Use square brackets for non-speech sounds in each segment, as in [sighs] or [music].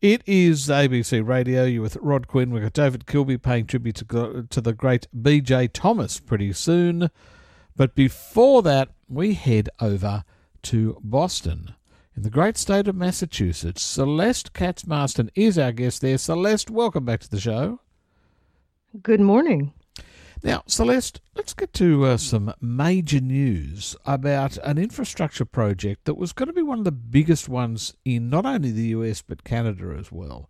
It is ABC Radio. You're with Rod Quinn. We've got David Kilby paying tribute to, to the great BJ Thomas pretty soon. But before that, we head over to Boston. In the great state of Massachusetts, Celeste Katz Marston is our guest there. Celeste, welcome back to the show. Good morning. Now, Celeste, let's get to uh, some major news about an infrastructure project that was going to be one of the biggest ones in not only the US but Canada as well.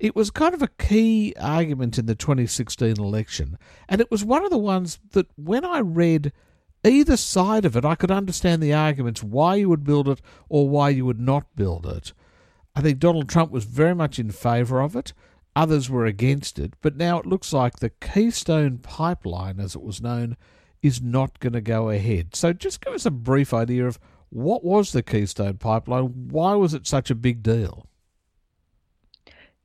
It was kind of a key argument in the 2016 election, and it was one of the ones that when I read either side of it, I could understand the arguments why you would build it or why you would not build it. I think Donald Trump was very much in favour of it. Others were against it, but now it looks like the Keystone Pipeline, as it was known, is not going to go ahead. So just give us a brief idea of what was the Keystone Pipeline? Why was it such a big deal?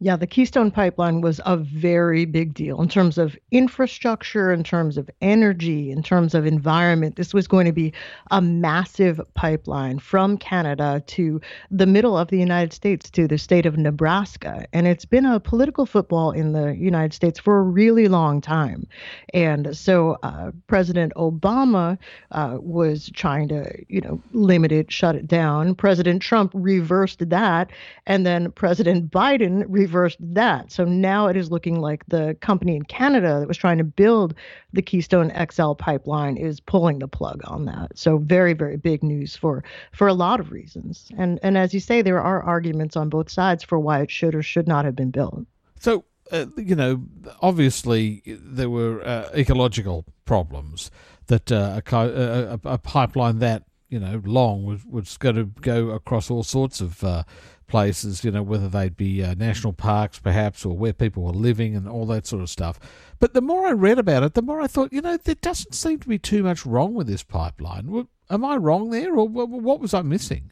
Yeah, the Keystone Pipeline was a very big deal in terms of infrastructure, in terms of energy, in terms of environment. This was going to be a massive pipeline from Canada to the middle of the United States to the state of Nebraska. And it's been a political football in the United States for a really long time. And so uh, President Obama uh, was trying to, you know, limit it, shut it down. President Trump reversed that. And then President Biden reversed reversed that. So now it is looking like the company in Canada that was trying to build the Keystone XL pipeline is pulling the plug on that. So very very big news for for a lot of reasons. And and as you say there are arguments on both sides for why it should or should not have been built. So uh, you know, obviously there were uh, ecological problems that uh, a, a, a, pipeline that you know long was was going to go across all sorts of uh, places, you know, whether they'd be uh, national parks perhaps or where people were living and all that sort of stuff. But the more I read about it, the more I thought, you know, there doesn't seem to be too much wrong with this pipeline. Am I wrong there, or what was I missing?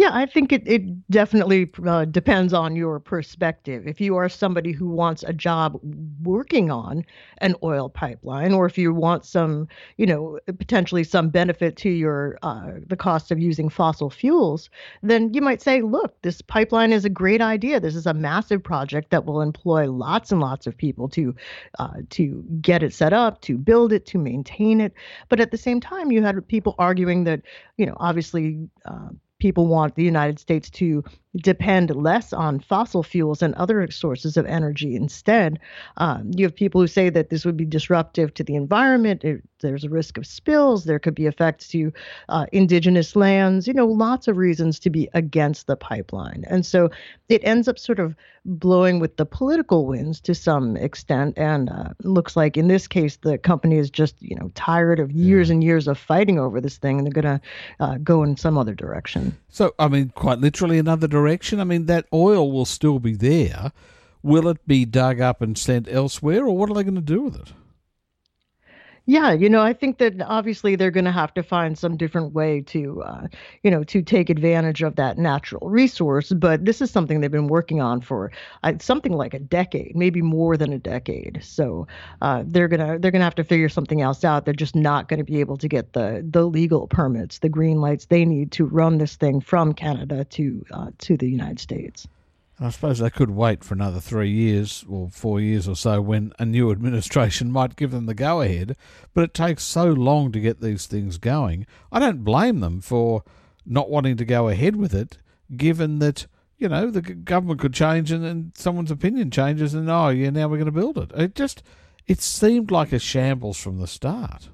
Yeah, I think it, it definitely uh, depends on your perspective. If you are somebody who wants a job working on an oil pipeline, or if you want some, you know, potentially some benefit to your uh, the cost of using fossil fuels, then you might say, look, this pipeline is a great idea. This is a massive project that will employ lots and lots of people to uh, to get it set up, to build it, to maintain it. But at the same time, you had people arguing that, you know, obviously uh, people want the United States to depend less on fossil fuels and other sources of energy instead. Um, you have people who say that this would be disruptive to the environment. It, there's a risk of spills. There could be effects to uh, indigenous lands. You know, lots of reasons to be against the pipeline. And so it ends up sort of blowing with the political winds to some extent. And uh, looks like in this case, the company is just, you know, tired of years yeah. and years of fighting over this thing and they're going to uh, go in some other direction. So, I mean, quite literally another direction. I mean, that oil will still be there. Will it be dug up and sent elsewhere, or what are they going to do with it? Yeah, you know, I think that obviously they're going to have to find some different way to, uh, you know, to take advantage of that natural resource. But this is something they've been working on for uh, something like a decade, maybe more than a decade. So uh, they're gonna they're gonna have to figure something else out. They're just not going to be able to get the the legal permits, the green lights they need to run this thing from Canada to uh, to the United States. I suppose they could wait for another three years or four years or so when a new [laughs] administration might give them the go ahead, but it takes so long to get these things going. I don't blame them for not wanting to go ahead with it, given that, you know, the government could change and, and someone's opinion changes and, oh, yeah, now we're going to build it. It just, it seemed like a shambles from the start.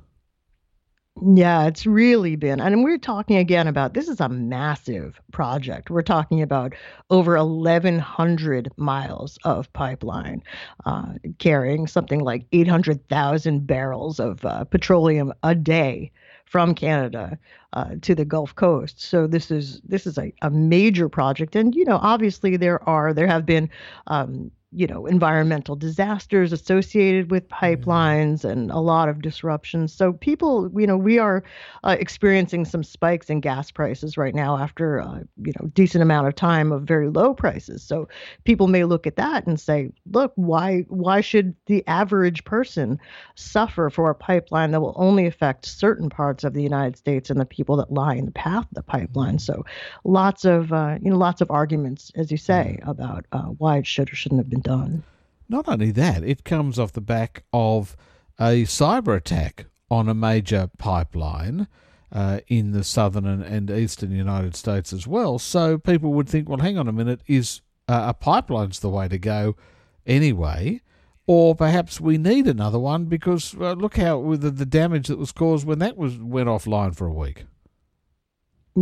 Yeah, it's really been. And we're talking again about this is a massive project. We're talking about over 1,100 miles of pipeline uh, carrying something like 800,000 barrels of uh, petroleum a day from Canada uh, to the Gulf Coast. So this is this is a, a major project, and you know obviously there are there have been um, you know, environmental disasters associated with pipelines and a lot of disruptions. So people, you know, we are uh, experiencing some spikes in gas prices right now after, uh, you know, decent amount of time of very low prices. So people may look at that and say, look, why why should the average person suffer for a pipeline that will only affect certain parts of the United States and the people that lie in the path of the pipeline? So lots of, uh, you know, lots of arguments, as you say, about uh, why it should or shouldn't have been Not only that, it comes off the back of a cyber attack on a major pipeline uh, in the southern and, and, eastern United States as well. So people would think, well, hang on a minute, is uh, a pipeline's the way to go anyway? Or perhaps we need another one because uh, look how the, the damage that was caused when that was went offline for a week.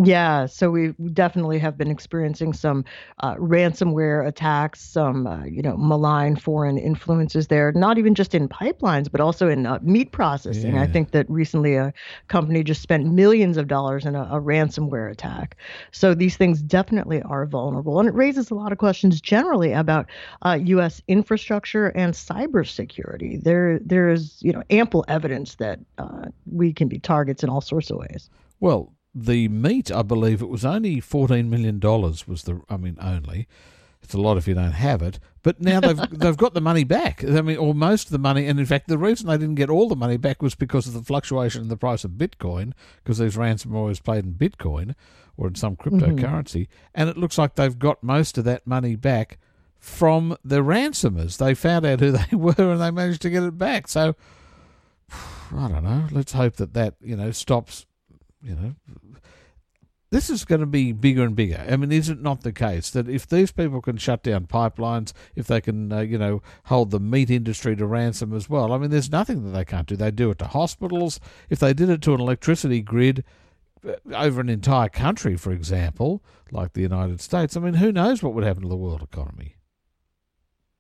Yeah, so we definitely have been experiencing some uh, ransomware attacks, some uh, you know malign foreign influences there. Not even just in pipelines, but also in uh, meat processing. Yeah. I think that recently a company just spent millions of dollars in a, a, ransomware attack. So these things definitely are vulnerable, and it raises a lot of questions generally about U.S. Uh, infrastructure and cybersecurity. There, there is you know ample evidence that uh, we can be targets in all sorts of ways. Well, the meat, I believe it was only $14 million was the, I mean, only. It's a lot if you don't have it. But now they've [laughs] they've got the money back. I mean, or most of the money. And in fact, the reason they didn't get all the money back was because of the fluctuation in the price of Bitcoin, because these ransomware is paid in Bitcoin or in some cryptocurrency. Mm-hmm. And it looks like they've got most of that money back from the ransomers. They found out who [laughs] they were and they managed to get it back. So [sighs] I don't know. Let's hope that that you know stops you know, this is going to be bigger and bigger. I mean, is it not the case that if these people can shut down pipelines, if they can, uh, you know, hold the meat industry to ransom as well? I mean, there's nothing that they can't do. They do it to hospitals. If they did it to an electricity grid uh, over an entire country, for example, like the United States, I mean, who knows what would happen to the world economy?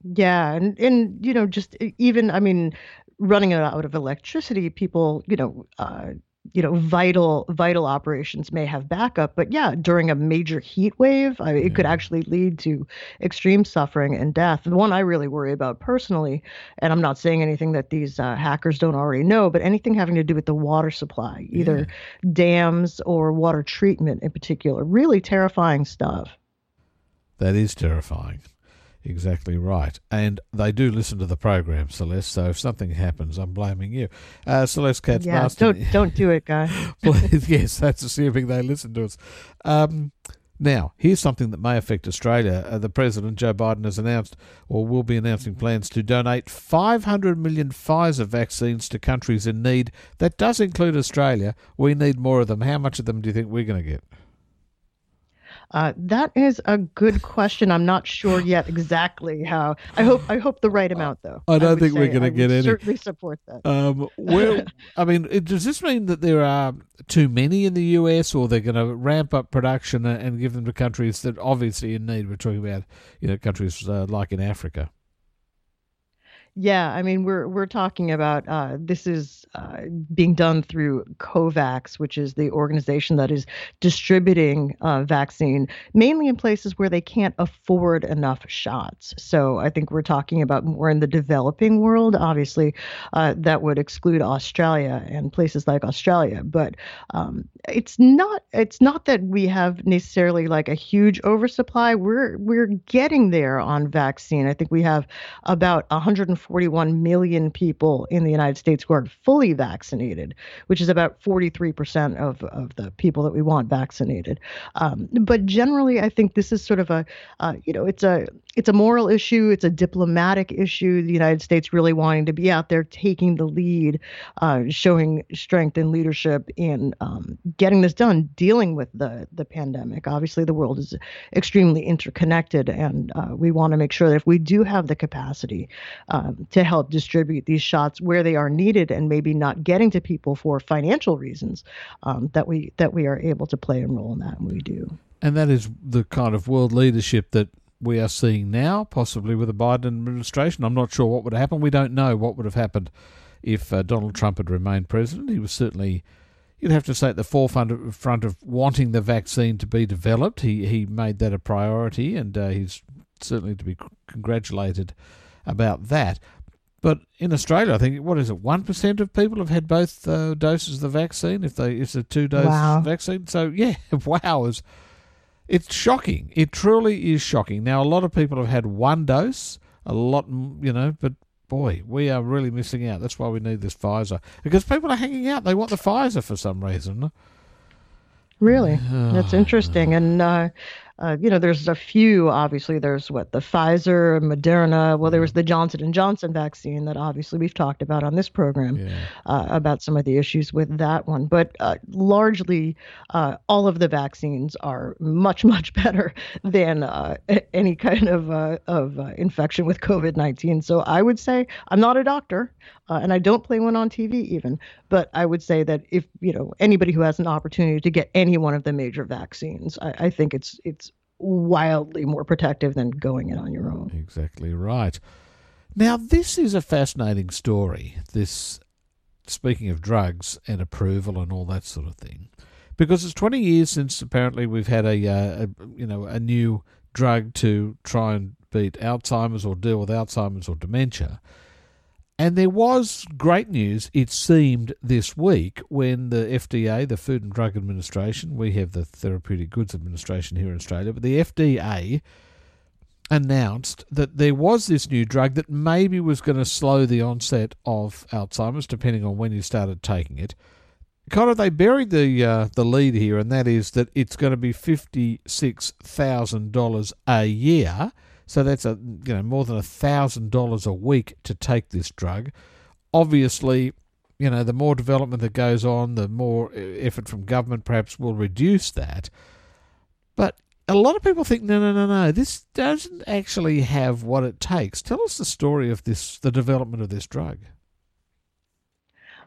Yeah, and and you know, just even I mean, running out of electricity, people, you know, uh, you know vital vital operations may have backup but yeah during a major heat wave I, it could actually lead to extreme suffering and death. The one i really worry about personally and i'm not saying anything that these uh, hackers don't already know but anything having to do with the water supply either yeah. dams or water treatment in particular really terrifying stuff. That is terrifying Exactly right. And they do listen to the program, Celeste. So if something happens, I'm blaming you. Uh, Celeste Katz yeah, Don't, don't do it, guy. [laughs] Please, yes, that's assuming they listen to us. Um, now, here's something that may affect Australia. Uh, the President, Joe Biden, has announced or will be announcing plans to donate 500 million Pfizer vaccines to countries in need. That does include Australia. We need more of them. How much of them do you think we're going to get? Uh, that is a good question. I'm not sure yet exactly how. I hope I hope the right amount though. I don't I think we're going to get any. Certainly support that. Um, well, I mean, does this mean that there are too many in the US, or they're going to ramp up production and give them to countries that obviously in need? We're talking about you know countries uh, like in Africa. Yeah, I mean we're we're talking about uh, this is uh, being done through COVAX, which is the organization that is distributing uh, vaccine mainly in places where they can't afford enough shots. So I think we're talking about more in the developing world. Obviously, uh, that would exclude Australia and places like Australia, but um, it's not it's not that we have necessarily like a huge oversupply. We're we're getting there on vaccine. I think we have about 140 141 million people in the United States who are fully vaccinated, which is about 43% of, of the people that we want vaccinated. Um, but generally, I think this is sort of a, uh, you know, it's a it's a moral issue, it's a diplomatic issue. The United States really wanting to be out there taking the lead, uh, showing strength and leadership in um, getting this done, dealing with the the pandemic. Obviously, the world is extremely interconnected, and uh, we want to make sure that if we do have the capacity um, to help distribute these shots where they are needed and maybe not getting to people for financial reasons, um, that we that we are able to play a role in that, and we do. And that is the kind of world leadership that we are seeing now, possibly with the Biden administration. I'm not sure what would happen. We don't know what would have happened if uh, Donald Trump had remained president. He was certainly, you'd have to say, at the forefront of, front of wanting the vaccine to be developed. He he made that a priority, and uh, he's certainly to be congratulated about that. But in Australia, I think what is it? One percent of people have had both uh, doses of the vaccine. If they it's a two dose wow. vaccine, so yeah, [laughs] wow, is it's shocking. It truly is shocking. Now a lot of people have had one dose, a lot, you know, but boy, we are really missing out. That's why we need this Pfizer because people are hanging out. They want the Pfizer for some reason. Really, [sighs] that's interesting. And uh, uh, you know, there's a few. Obviously, there's what the Pfizer, Moderna. Well, there was the Johnson and Johnson vaccine that obviously we've talked about on this program yeah. uh, about some of the issues with that one. But uh, largely, uh, all of the vaccines are much [laughs] much better than uh, any kind of uh, of infection with COVID-19. So I would say I'm not a doctor, and I don't play one on TV even. But I would say that if you know anybody who has an opportunity to get any one of the major vaccines, I, I think it's it's wildly more protective than going it on your own. Exactly right. Now, this is a fascinating story. This, speaking of drugs and approval and all that sort of thing, because it's 20 years since apparently we've had a, uh, a you know a new drug to try and beat Alzheimer's or deal with Alzheimer's or dementia. And there was great news, it seemed, this week when the FDA, the Food and Drug Administration, we have the Therapeutic Goods Administration here in Australia, but the FDA announced that there was this new drug that maybe was going to slow the onset of Alzheimer's, depending on when you started taking it. Kind of, they buried the uh, the lead here, and that is that it's going to be fifty six thousand dollars a year so that's a you know more than a thousand dollars a week to take this drug. Obviously, you know the more development that goes on, the more effort from government perhaps will reduce that. But a lot of people think no, no, no, no. This doesn't actually have what it takes. Tell us the story of this, the development of this drug.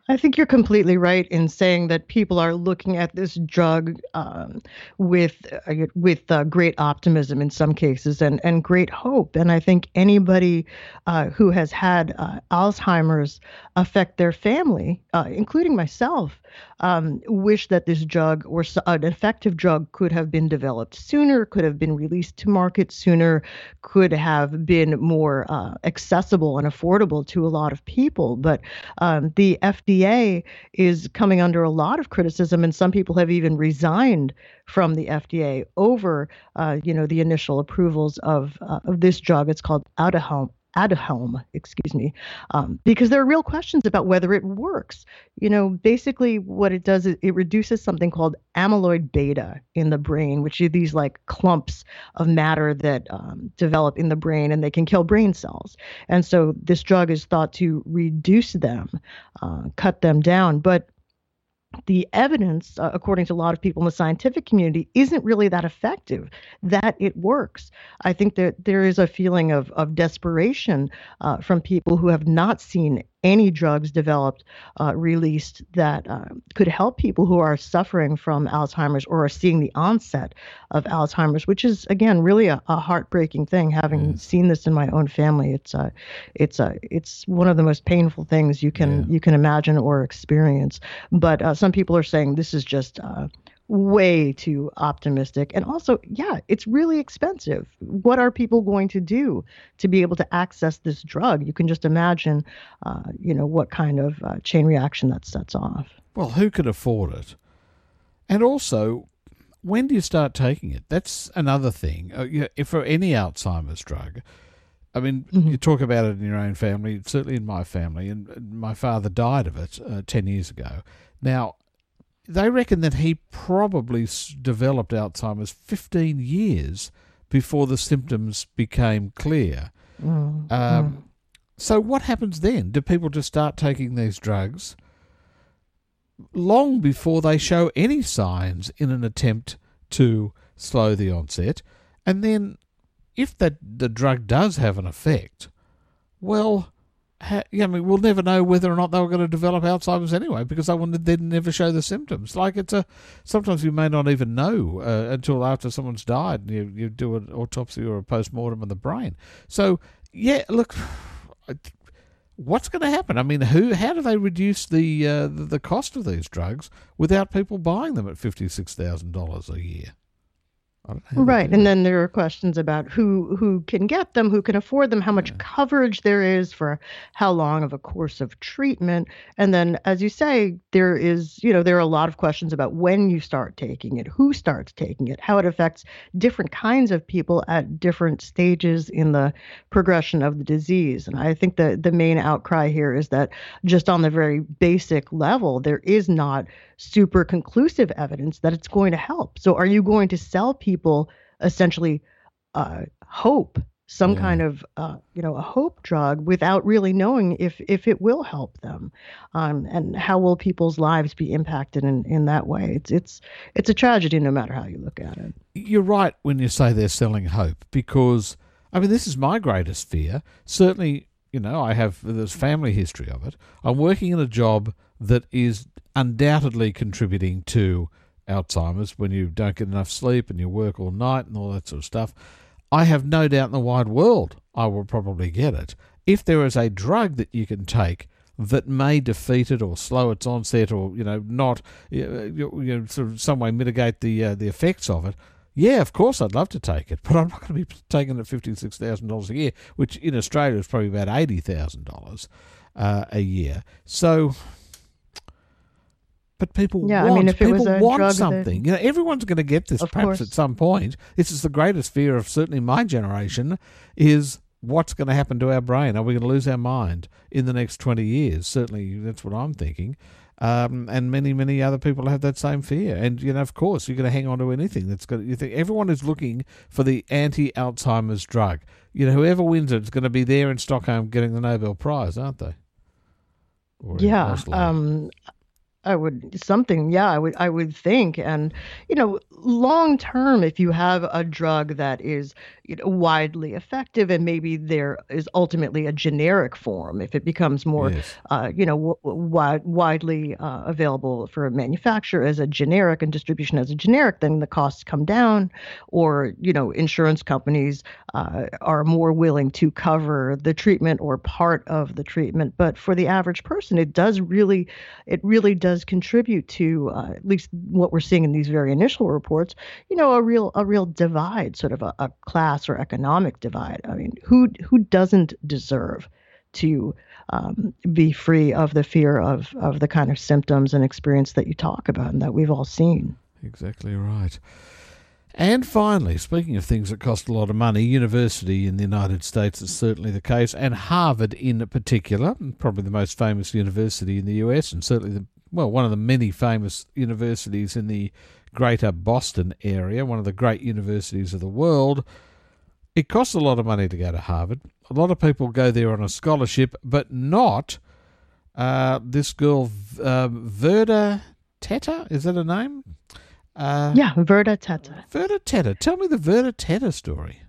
I think you're completely right in saying that people are looking at this drug um, with uh, with uh, great optimism in some cases and and great hope. And I think anybody uh, who has had uh, Alzheimer's affect their family, uh, including myself, um, wish that this drug or an effective drug could have been developed sooner, could have been released to market sooner, could have been more uh, accessible and affordable to a lot of people. But um, the FDA is coming under a lot of criticism, and some people have even resigned from the FDA over, uh, you know, the initial approvals of uh, of this drug. It's called Aduhelm, Aduhelm, excuse me, um, because there are real questions about whether it works. You know, basically what it does is it reduces something called amyloid beta in the brain, which are these like clumps of matter that um, develop in the brain and they can kill brain cells. And so this drug is thought to reduce them, uh, cut them down. But the evidence, uh, according to a lot of people in the scientific community, isn't really that effective, that it works. I think that there is a feeling of, of desperation uh, from people who have not seen any drugs developed, uh, released that uh, could help people who are suffering from Alzheimer's or are seeing the onset of Alzheimer's, which is again really a, a heartbreaking thing. Having mm. seen this in my own family, it's a, it's a, it's one of the most painful things you can yeah. you can imagine or experience. But uh, some people are saying this is just uh, way too optimistic. And also, yeah, it's really expensive. What are people going to do to be able to access this drug? You can just imagine, uh, you know, what kind of uh, chain reaction that sets off. Well, who can afford it? And also, when do you start taking it? That's another thing. Uh, you know, if for any Alzheimer's drug, I mean, mm-hmm. you talk about it in your own family, certainly in my family, and my father died of it uh, 10 years ago. Now, they reckon that he probably developed Alzheimer's 15 years before the symptoms became clear. Mm, um, mm. So, what happens then? Do people just start taking these drugs long before they show any signs in an attempt to slow the onset? And then, if that the drug does have an effect, well, I mean, we'll never know whether or not they were going to develop Alzheimer's anyway because they would then never show the symptoms. Like it's a sometimes you may not even know uh, until after someone's died and you you do an autopsy or a post mortem of the brain. So yeah, look. [sighs] What's going to happen? I mean, who? How do they reduce the uh, the cost of these drugs without people buying them at fifty six thousand dollars a year? Right, and then there are questions about who who can get them, who can afford them, how much yeah. coverage there is for how long of a course of treatment, and then, as you say, there is you know there are a lot of questions about when you start taking it, who starts taking it, how it affects different kinds of people at different stages in the progression of the disease, and I think the the main outcry here is that just on the very basic level, there is not super conclusive evidence that it's going to help. So, are you going to sell people essentially uh, hope, some yeah. kind of uh, you know a hope drug, without really knowing if if it will help them, um, and how will people's lives be impacted in in that way? It's it's it's a tragedy, no matter how you look at it. You're right when you say they're selling hope, because I mean this is my greatest fear. Certainly, you know, I have there's family history of it. I'm working in a job that is undoubtedly contributing to Alzheimer's when you don't get enough sleep and you work all night and all that sort of stuff. I have no doubt in the wide world I will probably get it. If there is a drug that you can take that may defeat it or slow its onset or you know not you know, sort of some way mitigate the uh, the effects of it, yeah, of course I'd love to take it, [laughs] but I'm not going to be taking it fifty six thousand dollars a year, which in Australia is probably about eighty thousand uh, dollars a year. So but people yeah, want, I mean, if people want something. you know, everyone's going to get this perhaps course. at some point. This is the greatest fear of certainly my generation is what's going to happen to our brain? Are we going to lose our mind in the next 20 years? Certainly, that's what I'm thinking. Um, and many, many other people have that same fear. And, you know, of course, you're going to hang on to anything that's going to, you think everyone is looking for the anti Alzheimer's drug. You know, whoever wins it is going to be there in Stockholm getting the Nobel Prize, aren't they? Or yeah. Um, I would something, yeah, I would I would think. And you know, long term, if you have a drug that is you know, widely effective and maybe there is ultimately a generic form, if it becomes more yes. uh, you know w- widely uh, available for manufacture as a generic and distribution as a generic, then the costs come down, or you know, insurance companies uh, are more willing to cover the treatment or part of the treatment. But for the average person, it does really, it really does does contribute to uh, at least what we're seeing in these very initial reports. You know, a real a real divide, sort of a, a class or economic divide. I mean, who who doesn't deserve to um, be free of the fear of of the kind of symptoms and experience that you talk about and that we've all seen. Exactly right. And finally, speaking of things that cost a lot of money, university in the United States is certainly the case, and Harvard in particular, probably the most famous university in the US, and certainly the well, one of the many famous universities in the greater Boston area, one of the great universities of the world. It costs a lot of money to go to Harvard. A lot of people go there on a scholarship, but not uh, this girl, uh, Verda Tetteh. Is that a name? Uh, yeah, Verda Tetteh. Verda Tetteh. Tell me the Verda Tetteh story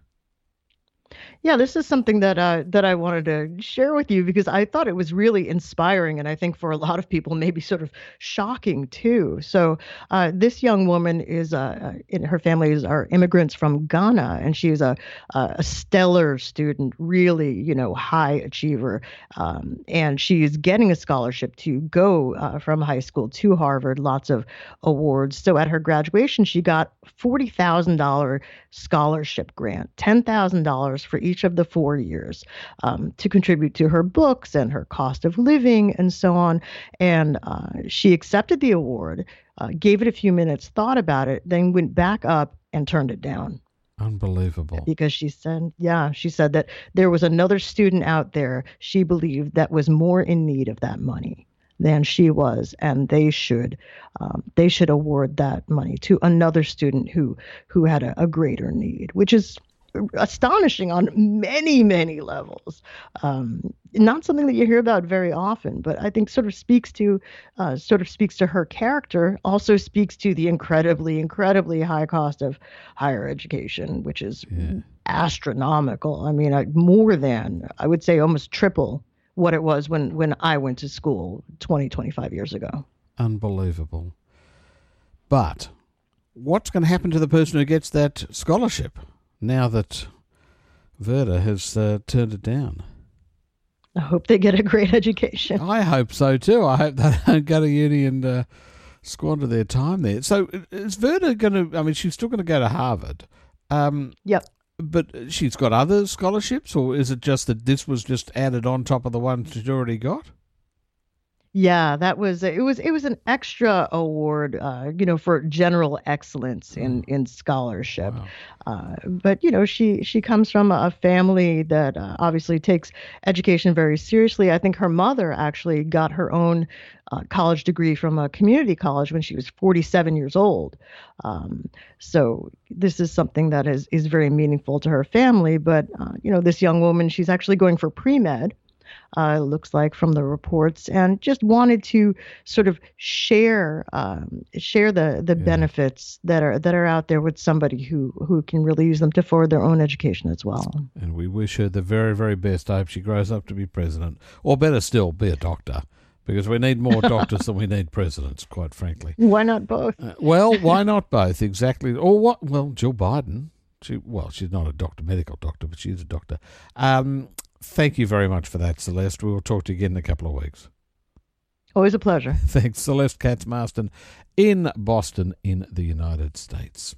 yeah, this is something that uh, that I wanted to share with you because I thought it was really inspiring, and I think for a lot of people maybe sort of shocking too. So uh, this young woman is, uh, in her family is are immigrants from Ghana, and she's a a stellar student, really you know high achiever, um, and she is getting a scholarship to go uh, from high school to Harvard, lots of awards. So at her graduation, she got forty thousand dollar scholarship grant, ten thousand dollars for each of the four years um, to contribute to her books and her cost of living and so on. And uh, she accepted the award, uh, gave it a few minutes, thought about it, then went back up and turned it down. Unbelievable. Because she said, yeah, she said that there was another student out there she believed that was more in need of that money than she was, and they should um, they should award that money to another student who who had a, a greater need, which is astonishing on many, many levels. Um, not something that you hear about very often, but I think sort of speaks to uh, sort of speaks to her character. Also speaks to the incredibly, incredibly high cost of higher education, which is yeah. astronomical. I mean, more than I would say almost triple what it was when when I went to school 20, 25 years ago. Unbelievable. But what's going to happen to the person who gets that scholarship? Now that Verda has uh, turned it down. I hope they get a great education. I hope so too. I hope they don't go to uni and uh, squander their time there. So is Verda going to? I mean, she's still going to go to Harvard. Um, yep. But she's got other scholarships, or is it just that this was just added on top of the ones she's already got? Yeah, that was it. Was it was an extra award, uh, you know, for general excellence in in scholarship. Wow. Uh, but you know, she she comes from a family that uh, obviously takes education very seriously. I think her mother actually got her own uh, college degree from a community college when she was 47 years old. Um, so this is something that is is very meaningful to her family. But uh, you know, this young woman, she's actually going for pre med uh, looks like from the reports, and just wanted to sort of share um, share the the yeah. benefits that are that are out there with somebody who who can really use them to forward their own education as well. And we wish her the very very best. I hope she grows up to be president, or better still, be a doctor because we need more doctors than we need presidents, quite frankly. Why not both? Uh, well, why not both? Exactly. Or what? Well, Jill Biden. She well, she's not a doctor, medical doctor, but she's a doctor. Um, Thank you very much for that, Celeste. We will talk to you again in a couple of weeks. Always a pleasure. [laughs] Thanks, Celeste Katz Marston in Boston, in the United States.